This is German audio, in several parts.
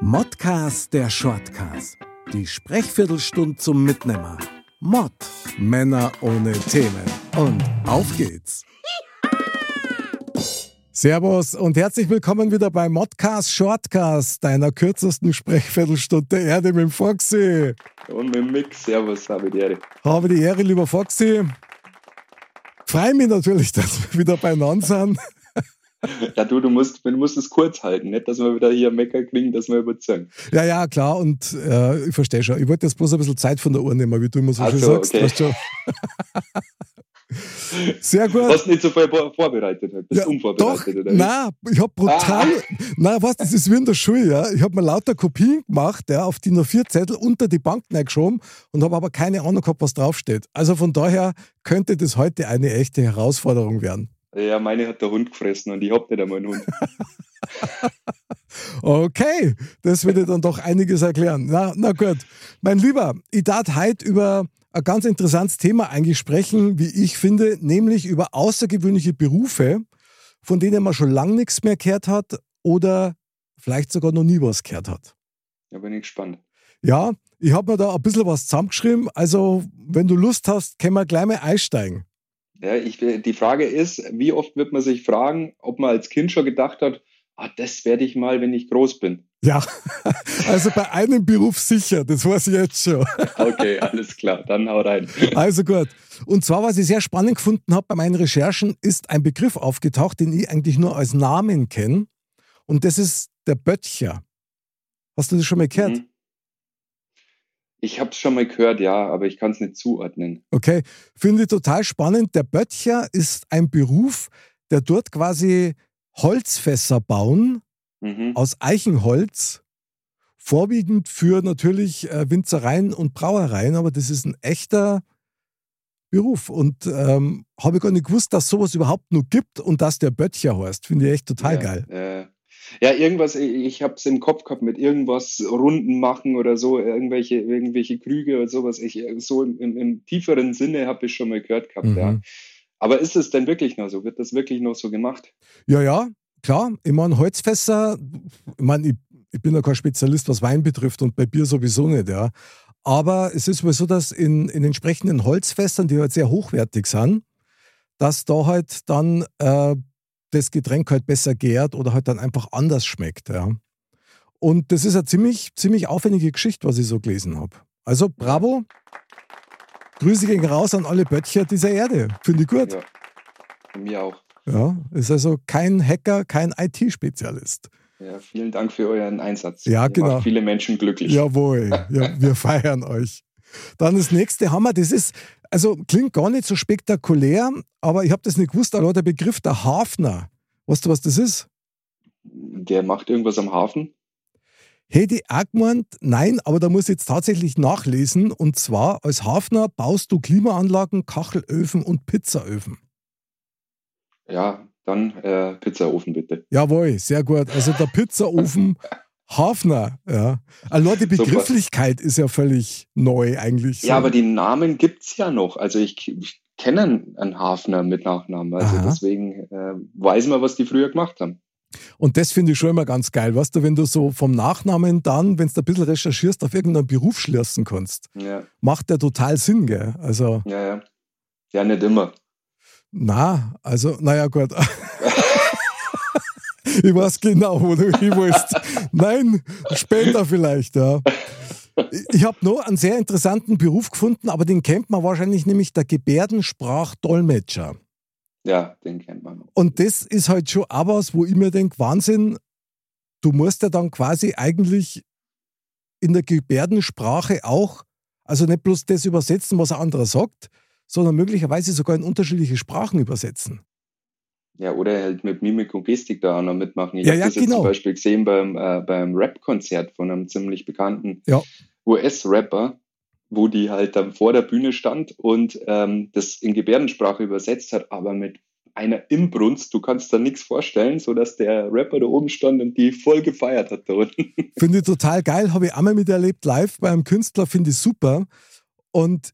Modcast der Shortcast. Die Sprechviertelstunde zum Mitnehmer. Mod. Männer ohne Themen. Und auf geht's. Servus und herzlich willkommen wieder bei Modcast Shortcast, deiner kürzesten Sprechviertelstunde der Erde mit dem Foxy. Und mit dem Mick, Servus, habe die Ehre. Habe die Ehre, lieber Foxy. Freue mich natürlich, dass wir wieder beieinander sind. Ja, du, du musst, du musst es kurz halten, nicht, dass wir wieder hier Mecker kriegen, dass wir überzeugen. Ja, ja, klar, und äh, ich verstehe schon. Ich wollte jetzt bloß ein bisschen Zeit von der Uhr nehmen, wie du immer so Ach schön so, sagst. okay. Weißt schon. Sehr gut. Hast nicht so viel vor- vorbereitet, halt. bist Ja, unvorbereitet, doch, nein, ich habe brutal, Ah. nein, was, das ist wie in der Schule, ja. Ich habe mir lauter Kopien gemacht, ja, auf die nur vier Zettel unter die Bank geschoben und habe aber keine Ahnung gehabt, was draufsteht. Also von daher könnte das heute eine echte Herausforderung werden. Ja, meine hat der Hund gefressen und ich hab nicht einmal einen Hund. Okay, das würde dann doch einiges erklären. Na, na gut. Mein Lieber, ich darf heute über ein ganz interessantes Thema eigentlich sprechen, wie ich finde, nämlich über außergewöhnliche Berufe, von denen man schon lange nichts mehr gehört hat oder vielleicht sogar noch nie was gehört hat. Da bin ich gespannt. Ja, ich habe mir da ein bisschen was zusammengeschrieben. Also, wenn du Lust hast, können wir gleich mal einsteigen. Ja, ich, die Frage ist, wie oft wird man sich fragen, ob man als Kind schon gedacht hat, ah, das werde ich mal, wenn ich groß bin. Ja, also bei einem Beruf sicher, das weiß ich jetzt schon. Okay, alles klar, dann hau rein. Also gut. Und zwar, was ich sehr spannend gefunden habe bei meinen Recherchen, ist ein Begriff aufgetaucht, den ich eigentlich nur als Namen kenne. Und das ist der Böttcher. Hast du das schon mal gehört? Mhm. Ich habe es schon mal gehört, ja, aber ich kann es nicht zuordnen. Okay, finde ich total spannend. Der Böttcher ist ein Beruf, der dort quasi Holzfässer bauen Mhm. aus Eichenholz. Vorwiegend für natürlich äh, Winzereien und Brauereien, aber das ist ein echter Beruf. Und ähm, habe ich gar nicht gewusst, dass sowas überhaupt nur gibt und dass der Böttcher heißt. Finde ich echt total ja, geil. Äh, ja, irgendwas, ich, habe es im Kopf gehabt mit irgendwas Runden machen oder so, irgendwelche, irgendwelche Krüge oder sowas. Ich, so im, im, im tieferen Sinne habe ich schon mal gehört gehabt, Mhm. ja. Aber ist es denn wirklich noch so? Wird das wirklich noch so gemacht? Ja, ja, klar. Ich meine, Holzfässer, ich meine, ich, ich bin ja kein Spezialist, was Wein betrifft und bei Bier sowieso nicht, ja. Aber es ist wohl so, dass in, in entsprechenden Holzfässern, die halt sehr hochwertig sind, dass da halt dann äh, das Getränk halt besser gärt oder halt dann einfach anders schmeckt, ja. Und das ist eine ziemlich, ziemlich aufwendige Geschichte, was ich so gelesen habe. Also bravo. Grüße gehen raus an alle Böttcher dieser Erde. Finde ich gut. Ja. Mir auch. Ja, ist also kein Hacker, kein IT-Spezialist. Ja, vielen Dank für euren Einsatz. Ja, Ihr genau. Macht viele Menschen glücklich. Jawohl, ja, wir feiern euch. Dann das nächste Hammer, das ist, also klingt gar nicht so spektakulär, aber ich habe das nicht gewusst, aber der Begriff der Hafner. Weißt du, was das ist? Der macht irgendwas am Hafen. Hätte ich auch gemeint, nein, aber da muss ich jetzt tatsächlich nachlesen. Und zwar, als Hafner baust du Klimaanlagen, Kachelöfen und Pizzaöfen. Ja, dann äh, Pizzaofen bitte. Jawohl, sehr gut. Also der Pizzaofen Hafner, ja. Allein die Super. Begrifflichkeit ist ja völlig neu eigentlich. Ja, aber die Namen gibt's ja noch. Also ich, ich kenne einen- Hafner mit Nachnamen. Also Aha. deswegen äh, weiß man, was die früher gemacht haben. Und das finde ich schon immer ganz geil, weißt du, wenn du so vom Nachnamen dann, wenn du ein bisschen recherchierst, auf irgendeinen Beruf schließen kannst. Ja, Macht ja total Sinn, gell? Also, ja, ja. Ja, nicht immer. na, also, naja, gut. ich weiß genau, wo du hin willst. Nein, später vielleicht, ja. Ich habe noch einen sehr interessanten Beruf gefunden, aber den kennt man wahrscheinlich, nämlich der Gebärdensprachdolmetscher. Ja, den kennt man noch. Und das ist halt schon auch was, wo ich mir denke, Wahnsinn, du musst ja dann quasi eigentlich in der Gebärdensprache auch, also nicht bloß das übersetzen, was ein anderer sagt, sondern möglicherweise sogar in unterschiedliche Sprachen übersetzen. Ja, oder halt mit Mimik und Gestik da auch noch mitmachen. Ich Ja, habe ja, das jetzt genau. zum Beispiel gesehen beim, äh, beim Rap-Konzert von einem ziemlich bekannten Ja. US-Rapper, wo die halt dann vor der Bühne stand und ähm, das in Gebärdensprache übersetzt hat, aber mit einer Imbrunst, du kannst da nichts vorstellen, sodass der Rapper da oben stand und die voll gefeiert hat da unten. Finde ich total geil, habe ich einmal miterlebt live bei einem Künstler, finde ich super. Und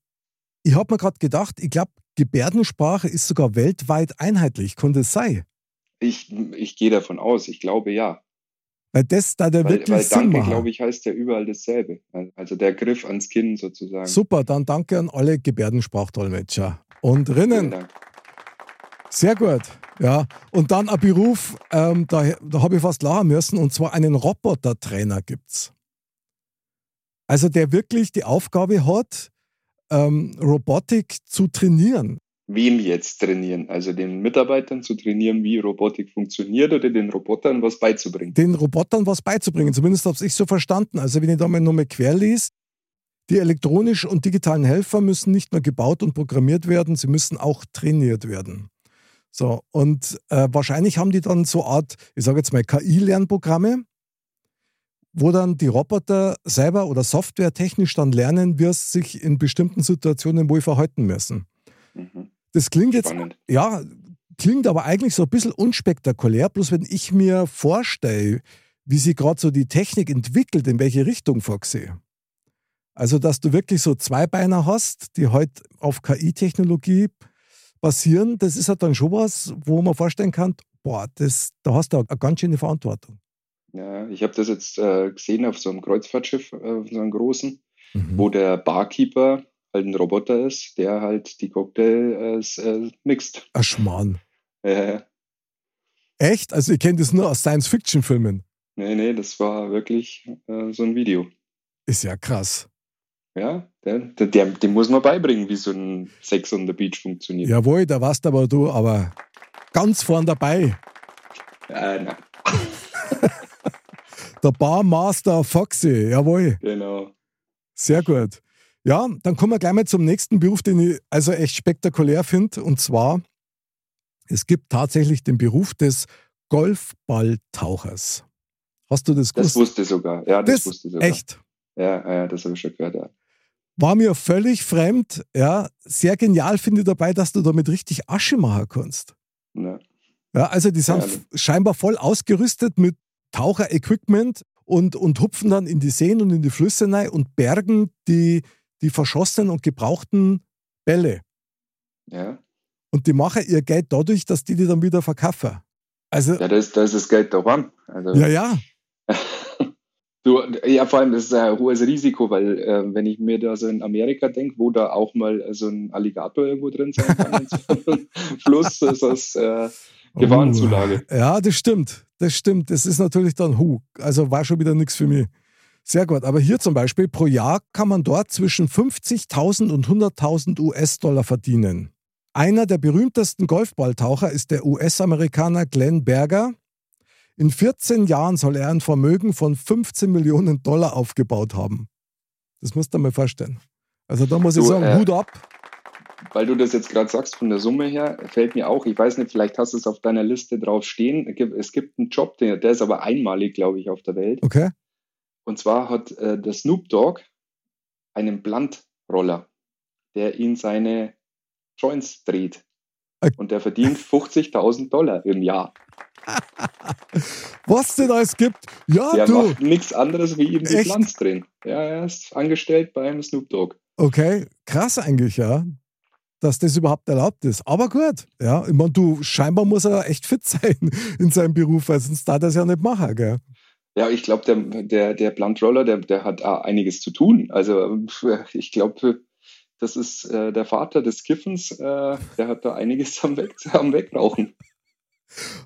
ich habe mir gerade gedacht, ich glaube, Gebärdensprache ist sogar weltweit einheitlich. Konnte es sein? Ich, ich gehe davon aus, ich glaube ja. Weil das da der Weil, wirklich weil Sinn Danke, macht. glaube ich, heißt ja überall dasselbe. Also der Griff ans Kinn sozusagen. Super, dann danke an alle Gebärdensprachdolmetscher und Rinnen. Sehr gut. Ja, und dann ein Beruf, ähm, da, da habe ich fast lachen müssen, und zwar einen Robotertrainer gibt's. Also der wirklich die Aufgabe hat, ähm, Robotik zu trainieren. Wem jetzt trainieren? Also den Mitarbeitern zu trainieren, wie Robotik funktioniert oder den Robotern was beizubringen? den Robotern was beizubringen. Zumindest habe ich so verstanden. Also wenn ich da mal nochmal quer lese, die elektronischen und digitalen Helfer müssen nicht nur gebaut und programmiert werden, sie müssen auch trainiert werden. So, und äh, wahrscheinlich haben die dann so eine Art, ich sage jetzt mal KI-Lernprogramme, wo dann die Roboter selber oder softwaretechnisch dann lernen, wie es sich in bestimmten Situationen wohl verhalten müssen. Mhm. Das klingt jetzt Spannend. ja, klingt aber eigentlich so ein bisschen unspektakulär. Bloß wenn ich mir vorstelle, wie sich gerade so die Technik entwickelt, in welche Richtung vorsehe. Also, dass du wirklich so zwei Beiner hast, die halt auf KI-Technologie basieren, das ist halt dann schon was, wo man vorstellen kann, boah, das, da hast du eine ganz schöne Verantwortung. Ja, ich habe das jetzt äh, gesehen auf so einem Kreuzfahrtschiff, äh, auf so einem großen, Mhm. wo der Barkeeper halt ein Roboter ist, der halt die Cocktails äh, mixt. Ein Schmarrn. Äh, Echt? Also, ich kenne das nur aus Science-Fiction-Filmen. nee, nee, das war wirklich äh, so ein Video. Ist ja krass. Ja, der, der, der, dem muss man beibringen, wie so ein Sex on the Beach funktioniert. Jawohl, da warst aber du aber ganz vorn dabei. Äh, na, Der Barmaster Foxy, jawohl. genau. Sehr gut. Ja, dann kommen wir gleich mal zum nächsten Beruf, den ich also echt spektakulär finde. Und zwar, es gibt tatsächlich den Beruf des Golfballtauchers. Hast du das Das gewusst? wusste sogar. Ja, das, Das wusste sogar. Echt. Ja, ja, das habe ich schon gehört. Ja. War mir völlig fremd. Ja, sehr genial finde ich dabei, dass du damit richtig Asche machen kannst. Ja. Ja, also die sind Ja. scheinbar voll ausgerüstet mit Taucher-Equipment und, und hupfen dann in die Seen und in die Flüsse rein und bergen die, die verschossenen und gebrauchten Bälle. Ja. Und die machen ihr Geld dadurch, dass die die dann wieder verkaufen. Also, ja, da ist, da ist das Geld daran. Also, ja, ja. Du, ja, vor allem das ist ein hohes Risiko, weil äh, wenn ich mir da so in Amerika denke, wo da auch mal so ein Alligator irgendwo drin sein kann, so Fluss, ist das äh, Gefahrenzulage. Uh, ja, das stimmt. Das stimmt. Das ist natürlich dann, hu, also war schon wieder nichts für mich. Sehr gut. Aber hier zum Beispiel, pro Jahr kann man dort zwischen 50.000 und 100.000 US-Dollar verdienen. Einer der berühmtesten Golfballtaucher ist der US-Amerikaner Glenn Berger. In 14 Jahren soll er ein Vermögen von 15 Millionen Dollar aufgebaut haben. Das musst du dir mal vorstellen. Also da muss ich Du, sagen, äh, Hut ab. Weil du das jetzt gerade sagst, von der Summe her, fällt mir auch, ich weiß nicht, vielleicht hast du es auf deiner Liste drauf stehen. Es gibt- einen Job, der, der ist aber einmalig, glaube ich, auf der Welt. Okay. Und zwar hat äh, der Snoop Dogg einen Blunt-Roller, der ihn seine Joints dreht. Äh. Und der verdient 50.000 Dollar im Jahr. Was denn alles gibt? Ja, Der du. macht nichts anderes wie eben die? Blunts drehen. Ja, er ist angestellt beim Snoop Dogg. Okay, krass eigentlich, ja, dass das überhaupt erlaubt ist. Aber gut, ja, ich meine, du, scheinbar muss er echt fit sein in seinem Beruf, weil sonst darf er das ja nicht machen, gell? Ja, ich glaube, der, der, der Blunt Roller, der, der hat auch einiges zu tun. Also ich glaube, das ist äh, der Vater des Kiffens, äh, der hat da einiges am, Weg, am Wegrauchen.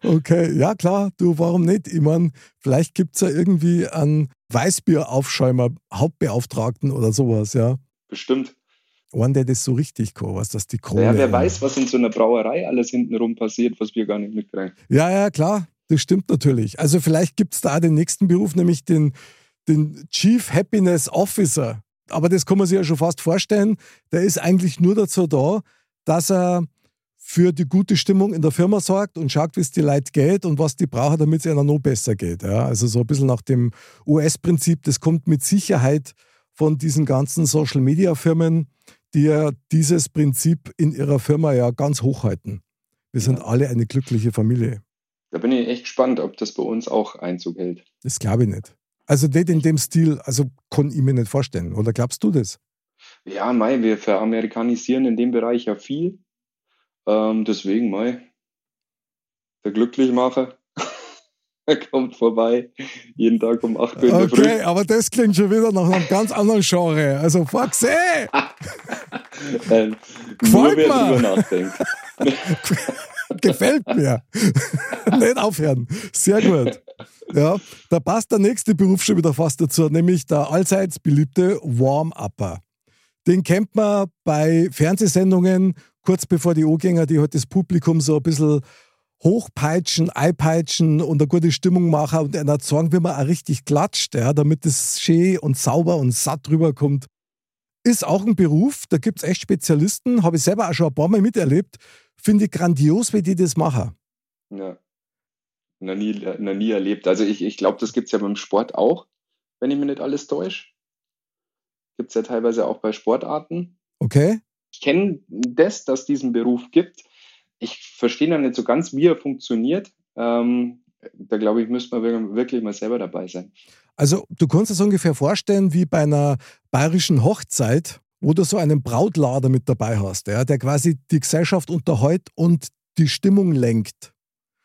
Okay, ja klar, du, warum nicht? Ich meine, vielleicht gibt es ja irgendwie einen Weißbieraufschäumer, Hauptbeauftragten oder sowas, ja. Bestimmt. Einen, der das so richtig kann, was das die Krone. Ja, wer weiß, was in so einer Brauerei alles hintenrum passiert, was wir gar nicht mitkriegen. Ja, ja, klar, das stimmt natürlich. Also vielleicht gibt es da auch den nächsten Beruf, nämlich den, den Chief Happiness Officer. Aber das kann man sich ja schon fast vorstellen. Der ist eigentlich nur dazu da, dass er für die gute Stimmung in der Firma sorgt und schaut, wie es die Leute geht und was die brauchen, damit es ihnen noch besser geht. Ja, also so ein bisschen nach dem US-Prinzip, das kommt mit Sicherheit von diesen ganzen Social-Media-Firmen, die ja dieses Prinzip in ihrer Firma ja ganz hochhalten. Wir sind ja. alle eine glückliche Familie. Da bin ich echt gespannt, ob das bei uns auch Einzug hält. Das glaube ich nicht. Also nicht in dem Stil, also kann ich mir nicht vorstellen. Oder glaubst du das? Ja, Mai, wir veramerikanisieren in dem Bereich ja viel. Ähm, deswegen, Mai, der Glücklichmacher. Er kommt vorbei, jeden Tag um 8 Uhr in der Früh. Okay, aber das klingt schon wieder nach einem ganz anderen Genre. Also, fuck see! ähm, nur wer drüber nachdenkt. Gefällt mir. Nicht aufhören. Sehr gut. Ja, da passt der nächste Beruf schon wieder fast dazu, nämlich der allseits beliebte Warm-Upper. Den kennt man bei Fernsehsendungen, kurz bevor die Ogänger, die halt das Publikum so ein bisschen hochpeitschen, einpeitschen und eine gute Stimmung machen und einer sagen, wie man auch richtig klatscht, ja, damit es schön und sauber und satt rüberkommt. Ist auch ein Beruf, da gibt es echt Spezialisten, habe ich selber auch schon ein paar Mal miterlebt. Finde ich grandios, wie die das machen. Ja, noch nie, noch nie erlebt. Also ich, ich glaube, das gibt es ja beim Sport auch, wenn ich mir nicht alles täusche. Gibt es ja teilweise auch bei Sportarten. Okay. Ich kenne das, dass es diesen Beruf gibt. Ich verstehe noch nicht so ganz, wie er funktioniert. Ähm, da glaube ich, müsste man wirklich mal selber dabei sein. Also du kannst es ungefähr vorstellen wie bei einer bayerischen Hochzeit, wo du so einen Brautlader mit dabei hast, ja, der quasi die Gesellschaft unterhält und die Stimmung lenkt.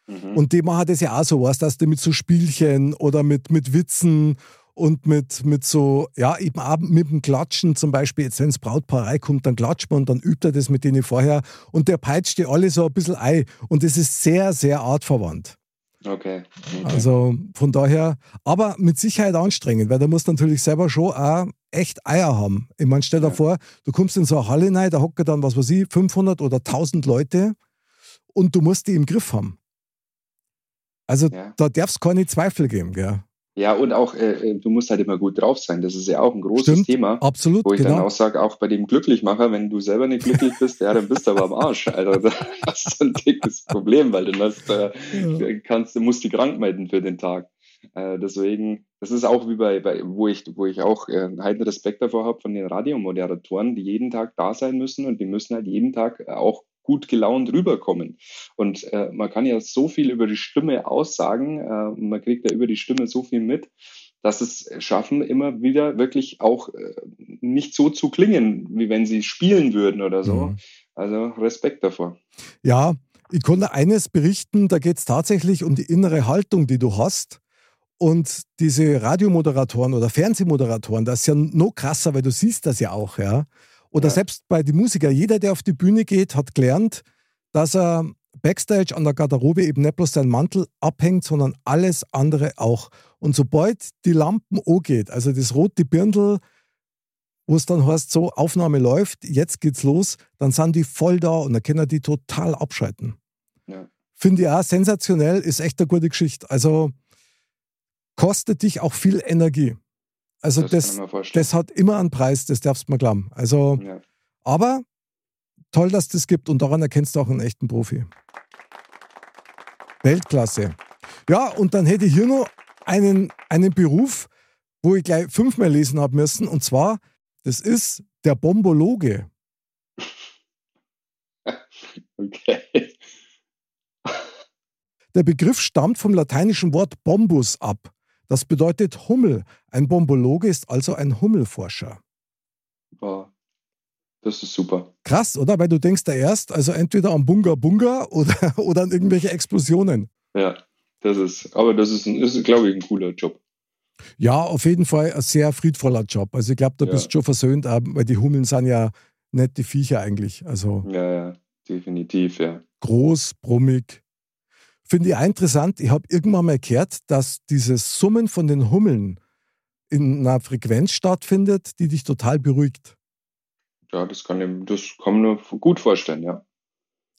Mhm. Und die machen das ja auch so, was, dass die mit so Spielchen oder mit, mit Witzen und mit, mit so, ja, eben auch mit dem Klatschen zum Beispiel, jetzt wenn das Brautpaar reinkommt, dann klatscht man und dann übt er das mit denen vorher und der peitscht die alle so ein bisschen ein und das ist sehr, sehr artverwandt. Okay. okay. Also von daher, aber mit Sicherheit anstrengend, weil da musst du natürlich selber schon auch echt Eier haben. Ich meine, stell dir ja. vor, du kommst in so eine Halle rein, da hocken dann, was weiß ich, 500 oder 1000 Leute und du musst die im Griff haben. Also ja. da darf es keine Zweifel geben, gell? Ja, und auch, äh, äh, du musst halt immer gut drauf sein. Das ist ja auch ein großes Stimmt, Thema. Absolut. Wo ich genau. dann auch sage, auch bei dem Glücklichmacher, wenn du selber nicht glücklich bist, ja, dann bist du aber am Arsch. Also da hast du ein dickes Problem, weil dann hast, äh, ja. kannst, du musst dich krank melden für den Tag. Äh, deswegen, das ist auch wie bei, bei wo ich, wo ich auch äh, halt Respekt davor habe von den Radiomoderatoren, die jeden Tag da sein müssen und die müssen halt jeden Tag auch gut gelaunt rüberkommen. Und äh, man kann ja so viel über die Stimme aussagen, äh, man kriegt ja über die Stimme so viel mit, dass es schaffen, immer wieder wirklich auch äh, nicht so zu klingen, wie wenn sie spielen würden oder so. Mhm. Also Respekt davor. Ja, ich konnte eines berichten, da geht es tatsächlich um die innere Haltung, die du hast. Und diese Radiomoderatoren oder Fernsehmoderatoren, das ist ja noch krasser, weil du siehst das ja auch, ja. Oder ja. selbst bei den Musikern, jeder, der auf die Bühne geht, hat gelernt, dass er Backstage an der Garderobe eben nicht bloß seinen Mantel abhängt, sondern alles andere auch. Und sobald die Lampen angeht, also das rote Birndl, wo es dann heißt, so, Aufnahme läuft, jetzt geht's los, dann sind die voll da und dann können die total abschalten. Ja. Finde ich auch sensationell, ist echt eine gute Geschichte. Also kostet dich auch viel Energie. Also das, das, das, hat immer einen Preis, das darfst du mal glauben. Also, ja. aber toll, dass das gibt und daran erkennst du auch einen echten Profi. Weltklasse. Ja, und dann hätte ich hier noch einen, einen Beruf, wo ich gleich fünfmal lesen habe müssen, und zwar, das ist der Bombologe. Okay. Der Begriff stammt vom lateinischen Wort bombus ab. Das bedeutet Hummel. Ein Bombologe ist also ein Hummelforscher. Wow. Das ist super. Krass, oder? Weil du denkst da erst, also entweder an Bunga Bunga oder, oder an irgendwelche Explosionen. Ja, das ist, aber das ist, ist glaube ich, ein cooler Job. Ja, auf jeden Fall ein sehr friedvoller Job. Also ich glaube, da ja. bist du schon versöhnt, weil die Hummeln sind ja nette Viecher eigentlich. Also ja, ja, definitiv, ja. Groß, brummig, Finde ich auch interessant. Ich habe irgendwann mal gehört, dass dieses Summen von den Hummeln in einer Frequenz stattfindet, die dich total beruhigt. Ja, das kann, ich, das kann man mir gut vorstellen, ja.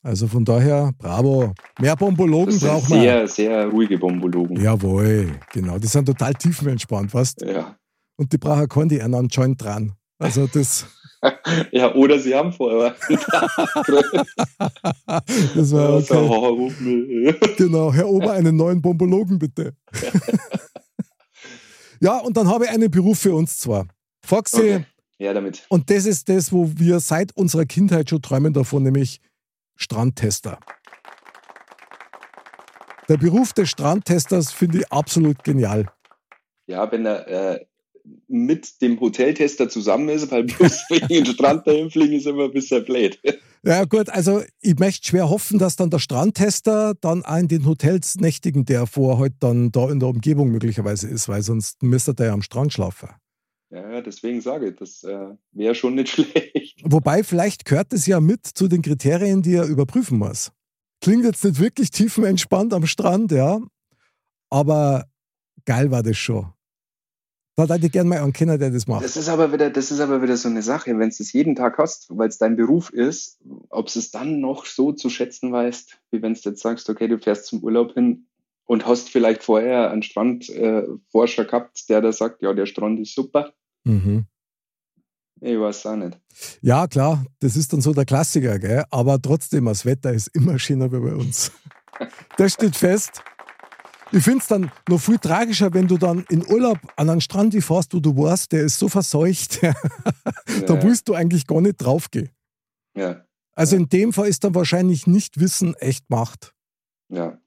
Also von daher, bravo. Mehr Bombologen brauchen wir. Sehr, sehr ruhige Bombologen. Jawohl, genau. Die sind total tiefenentspannt, fast. Ja. Und die brauchen keinen, die einen anscheinend dran. Also das. ja, oder sie haben vorher. das war okay. genau, Herr Ober, einen neuen Bombologen bitte. ja, und dann habe ich einen Beruf für uns zwar. Foxy. Okay. Ja, damit. Und das ist das, wo wir seit unserer Kindheit schon träumen davon, nämlich Strandtester. Der Beruf des Strandtesters finde ich absolut genial. Ja, wenn er äh, mit dem Hoteltester zusammen ist, weil bloß wegen den Strand dahin fliegen ist immer ein bisschen blöd. Ja gut, also ich möchte schwer hoffen, dass dann der Strandtester dann auch in den Hotels nächtigen, der vor heute dann da in der Umgebung möglicherweise ist, weil sonst müsste der ja am Strand schlafen. Ja, deswegen sage ich, das äh, wäre schon nicht schlecht. Wobei, vielleicht gehört es ja mit zu den Kriterien, die er überprüfen muss. Klingt jetzt nicht wirklich tiefenentspannt am Strand, ja, aber geil war das schon. Da hätte ich gerne mal einen Kenner, der das macht. Das ist aber wieder, das ist aber wieder so eine Sache, wenn du es jeden Tag hast, weil es dein Beruf ist, ob du es dann noch so zu schätzen weißt, wie wenn du jetzt sagst, okay, du fährst zum Urlaub hin und hast vielleicht vorher einen Strandforscher äh, gehabt, der da sagt, ja, der Strand ist super. Mhm. Ich weiß auch nicht. Ja, klar, das ist dann so der Klassiker, gell? aber trotzdem, das Wetter ist immer schöner wie bei uns. Das steht fest. Ich finde es dann noch viel tragischer, wenn du dann in Urlaub an einen Strand fährst, wo du warst, der ist so verseucht, ja. da willst du eigentlich gar nicht draufgehen. Ja. Also in dem Fall ist dann wahrscheinlich nicht Wissen echt Macht. Ja.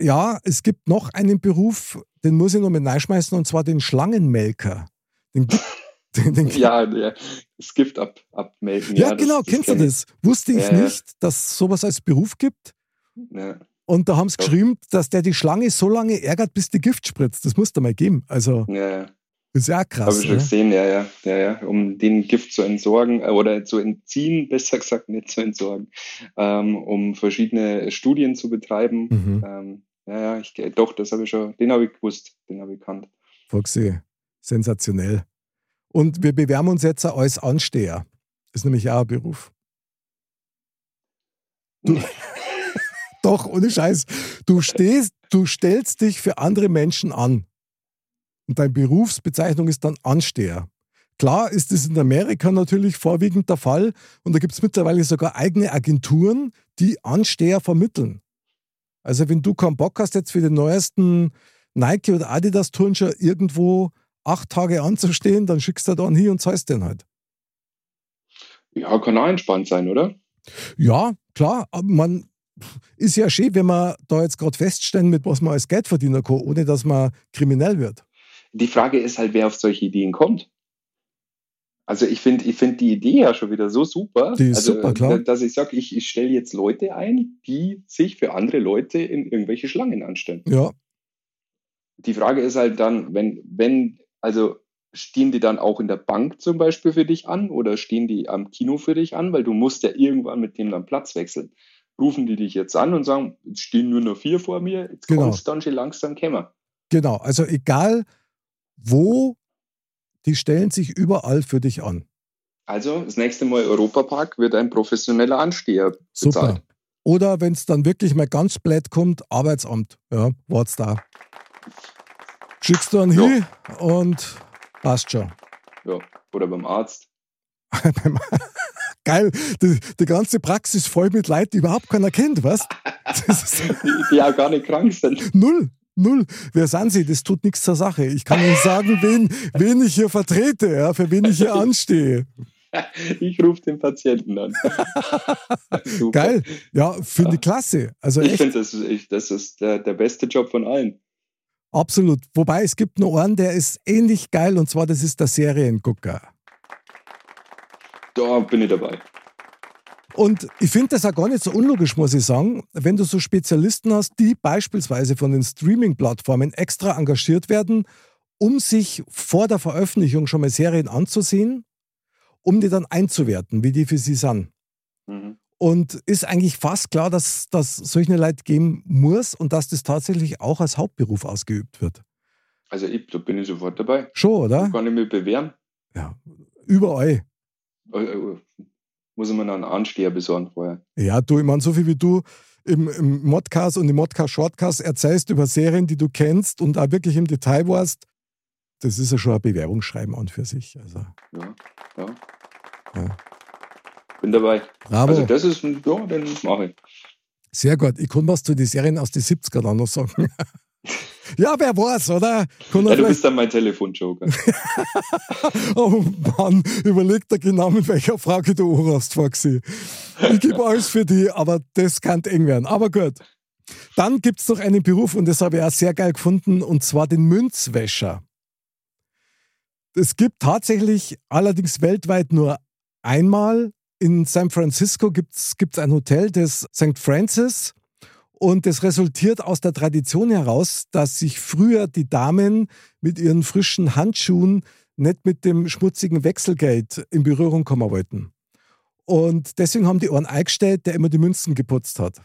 Ja, es gibt noch einen Beruf, den muss ich noch mit reinschmeißen, und zwar den Schlangenmelker. Den gibt, den, den ja, der, das Gift ab, abmelken. Ja, ja genau, das, kennst du das? Wusste ich ja, nicht, dass sowas als Beruf gibt. Ja. Und da haben sie geschrieben, dass der die Schlange so lange ärgert, bis die Gift spritzt. Das muss da mal geben. Also, ja, ja. ist ja krass. Habe ich schon ne? gesehen, ja, ja, ja, ja. Um den Gift zu entsorgen äh, oder zu entziehen, besser gesagt, nicht zu entsorgen, ähm, um verschiedene Studien zu betreiben. Mhm. Ähm, ja, ja, ich, doch, das habe ich schon, den habe ich gewusst, den habe ich gekannt. Foxy, sensationell. Und wir bewerben uns jetzt als Ansteher. Ist nämlich auch ein Beruf. Du, Doch, ohne Scheiß. Du stehst, du stellst dich für andere Menschen an. Und deine Berufsbezeichnung ist dann Ansteher. Klar ist es in Amerika natürlich vorwiegend der Fall und da gibt es mittlerweile sogar eigene Agenturen, die Ansteher vermitteln. Also wenn du keinen Bock hast, jetzt für den neuesten Nike oder Adidas Turnschuh irgendwo acht Tage anzustehen, dann schickst du dann hier und zahlst den halt. Ja, kann auch entspannt sein, oder? Ja, klar. Man, ist ja schön, wenn man da jetzt gerade feststellen, mit was man als Geld verdienen kann, ohne dass man kriminell wird. Die Frage ist halt, wer auf solche Ideen kommt. Also ich finde ich find die Idee ja schon wieder so super, die ist also, super klar. dass ich sage, ich, ich stelle jetzt Leute ein, die sich für andere Leute in irgendwelche Schlangen anstellen. Ja. Die Frage ist halt dann, wenn, wenn, also stehen die dann auch in der Bank zum Beispiel für dich an oder stehen die am Kino für dich an, weil du musst ja irgendwann mit dem dann Platz wechseln rufen die dich jetzt an und sagen, jetzt stehen nur noch vier vor mir, jetzt genau. kommst dann schon langsam kämmer. Genau, also egal wo, die stellen sich überall für dich an. Also das nächste Mal Europapark wird ein professioneller Ansteher bezahlt. Super. Oder wenn es dann wirklich mal ganz blöd kommt, Arbeitsamt, ja, wart's da. Schickst du einen ja. hin und passt schon. Ja, oder beim Arzt. Geil, die, die, ganze Praxis voll mit Leuten, die überhaupt keiner kennt, was? die, auch gar nicht krank sind. Null. Null. Wer sind Sie? Das tut nichts zur Sache. Ich kann Ihnen sagen, wen, wen ich hier vertrete, ja, für wen ich hier anstehe. Ich rufe den Patienten an. Geil. Ja, finde ich klasse. Also ich finde, das, ist, das ist der, der beste Job von allen. Absolut. Wobei es gibt noch einen, der ist ähnlich geil und zwar das ist der Seriengucker. Da bin ich dabei. Und ich finde das auch gar nicht so unlogisch, muss ich sagen, wenn du so Spezialisten hast, die beispielsweise von den Streaming-Plattformen extra engagiert werden, um sich vor der Veröffentlichung schon mal Serien anzusehen, um die dann einzuwerten, wie die für sie sind. Mhm. Und ist eigentlich fast klar, dass das solche Leute geben muss und dass das tatsächlich auch als Hauptberuf ausgeübt wird. Also ich, da bin ich sofort dabei. Schon, oder? Da kann ich mich bewähren. Ja, überall. Äh, äh, muss man einen Ansteher besorgen vorher. Ja, du, ich meine, so viel wie du im, im Modcast und im Modcast Shortcast erzählst über Serien, die du kennst und auch wirklich im Detail warst, das ist ja schon ein Bewerbungsschreiben an für sich. Also. Ja, ja. Ja. Bin dabei. Bravo. Also das ist, ein- ja, dann mache ich. Sehr gut. Ich kann was zu den Serien aus den 70ern auch noch sagen. ja, wer weiß, oder? Kann er Ja, du bist dann mein Telefonjoker. Oh Mann, überleg dir genau, mit welcher Frage du anrufst, Foxy. Ich gebe alles für die, aber das kann eng werden. Aber gut. Dann gibt es noch einen Beruf, und das habe ich auch sehr geil gefunden, und zwar den Münzwäscher. Es gibt tatsächlich allerdings weltweit nur einmal. In San Francisco gibt es ein Hotel, das St. Francis. Und das resultiert aus der Tradition heraus, dass sich früher die Damen mit ihren frischen Handschuhen nicht mit dem schmutzigen Wechselgeld in Berührung kommen wollten. Und deswegen haben die einen eingestellt, der immer die Münzen geputzt hat.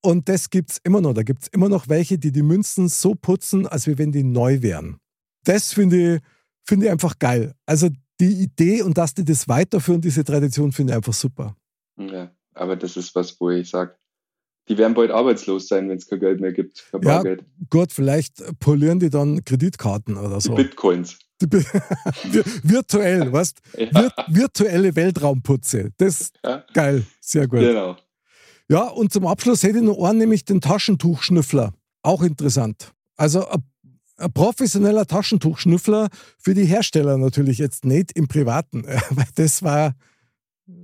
Und das gibt es immer noch. Da gibt es immer noch welche, die die Münzen so putzen, als wenn die neu wären. Das finde ich, finde ich einfach geil. Also die Idee und dass die das weiterführen, diese Tradition, finde ich einfach super. Ja, aber das ist was, wo ich sage, die werden bald arbeitslos sein, wenn es kein Geld mehr gibt. Kein Ja, Bargeld. Gut, vielleicht polieren die dann Kreditkarten oder Die so. Bitcoins. Die Bi- Wir- virtuell, weißt Ja, Vir virtuelle Weltraumputze. Das ja, geil. Sehr gut. genau. Ja, und zum Abschluss hätte ich noch einen, nämlich den Taschentuchschnüffler. Auch interessant. Also ein, ein professioneller Taschentuchschnüffler für die Hersteller natürlich jetzt nicht im Privaten, weil das war,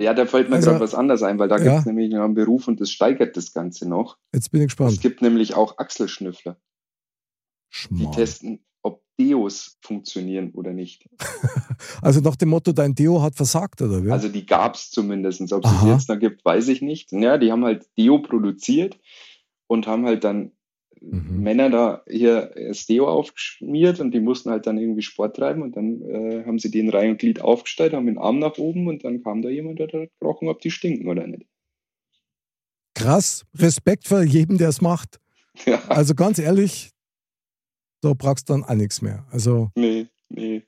Ja, da fällt mir Also, gerade was anderes ein, weil da ja. gibt es nämlich noch einen Beruf und das steigert das Ganze noch. jetzt bin ich Es gespannt. gibt nämlich auch Achselschnüffler, die Schmarrn. testen, ob Deos funktionieren oder nicht. Also nach dem Motto, dein Deo hat versagt, oder wie? Also die gab es zumindest. Ob es jetzt noch gibt, weiß ich nicht. Ja, die haben halt Deo produziert und haben halt dann Mhm. Männer da hier das Deo aufgeschmiert und die mussten halt dann irgendwie Sport treiben und dann äh, haben sie die in Reihe und Glied aufgestellt, haben den Arm nach oben und dann kam da jemand, der hat gerochen, ob die stinken oder nicht. Krass, Respekt vor jedem, der es macht. Ja, Also ganz ehrlich, da brauchst du dann auch nichts mehr. Also nee, nee.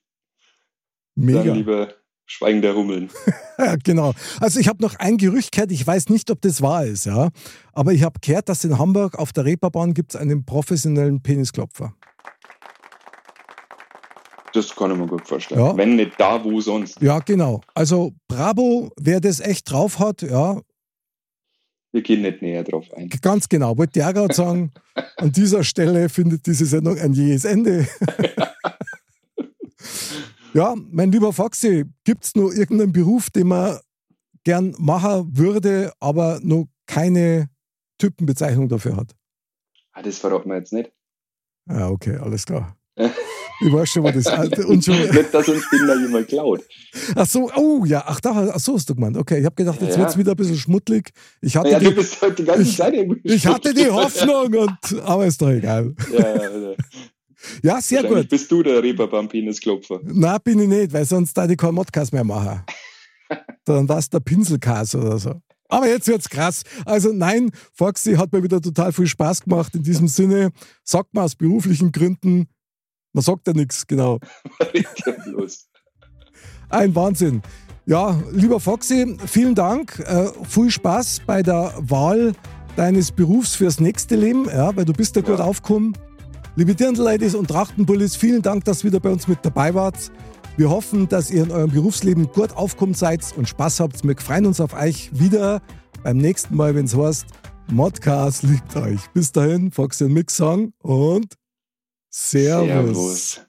mega. Dann lieber Schweigen der Hummeln. Ja, genau. Also ich habe noch ein Gerücht gehört, ich weiß nicht, ob das wahr ist, ja. Aber ich habe gehört, dass in Hamburg auf der Reeperbahn gibt es einen professionellen Penisklopfer. Das kann ich mir gut vorstellen. Ja. Wenn nicht da, wo sonst. Ja, genau. Also bravo, wer das echt drauf hat, ja, Wir gehen nicht näher drauf ein. ganz genau. Wollte ich auch gerade sagen, an dieser Stelle findet diese Sendung ein jähes Ende. ja, mein lieber Foxy, gibt es noch irgendeinen Beruf, den man gern machen würde, aber noch keine Typenbezeichnung dafür hat? Ah, das verraten wir jetzt nicht. Ja, okay, alles klar. Ich weiß schon, was das ist. Schon, nicht, dass uns den da jemand klaut. ach so, oh ja, ach, da, ach so hast du gemeint. Okay, ich habe gedacht, jetzt Ja. wird es wieder ein bisschen schmuddelig. Ich hatte, Ja, du die, bist heute die ganze ich- Zeit irgendwie ich hatte die. Hoffnung, und, aber ist doch egal. Ja, ja, ja. Ja, sehr gut. bist du der Reeperbahn-Penisklopfer. Na, bin ich nicht, weil sonst da die keinen Modcast mehr machen. Dann war es der Pinselkas oder so. Aber jetzt wird's krass. Also nein, Foxy hat mir wieder total viel Spaß gemacht. In diesem Sinne, sagt man aus beruflichen Gründen, man sagt ja nichts, genau. Ein Wahnsinn. Ja, lieber Foxy, vielen Dank. Äh, viel Spaß bei der Wahl deines Berufs fürs nächste Leben, ja, weil du bist da gut Ja. aufgekommen. Liebe Dirndl-Ladies und Trachtenbullis, vielen Dank, dass ihr wieder bei uns mit dabei wart. Wir hoffen, dass ihr in eurem Berufsleben gut aufkommen seid und Spaß habt. Wir freuen uns auf euch wieder beim nächsten Mal, wenn es heißt, Modcast liebt euch. Bis dahin, Foxy und Mix sagen und Servus. Servus.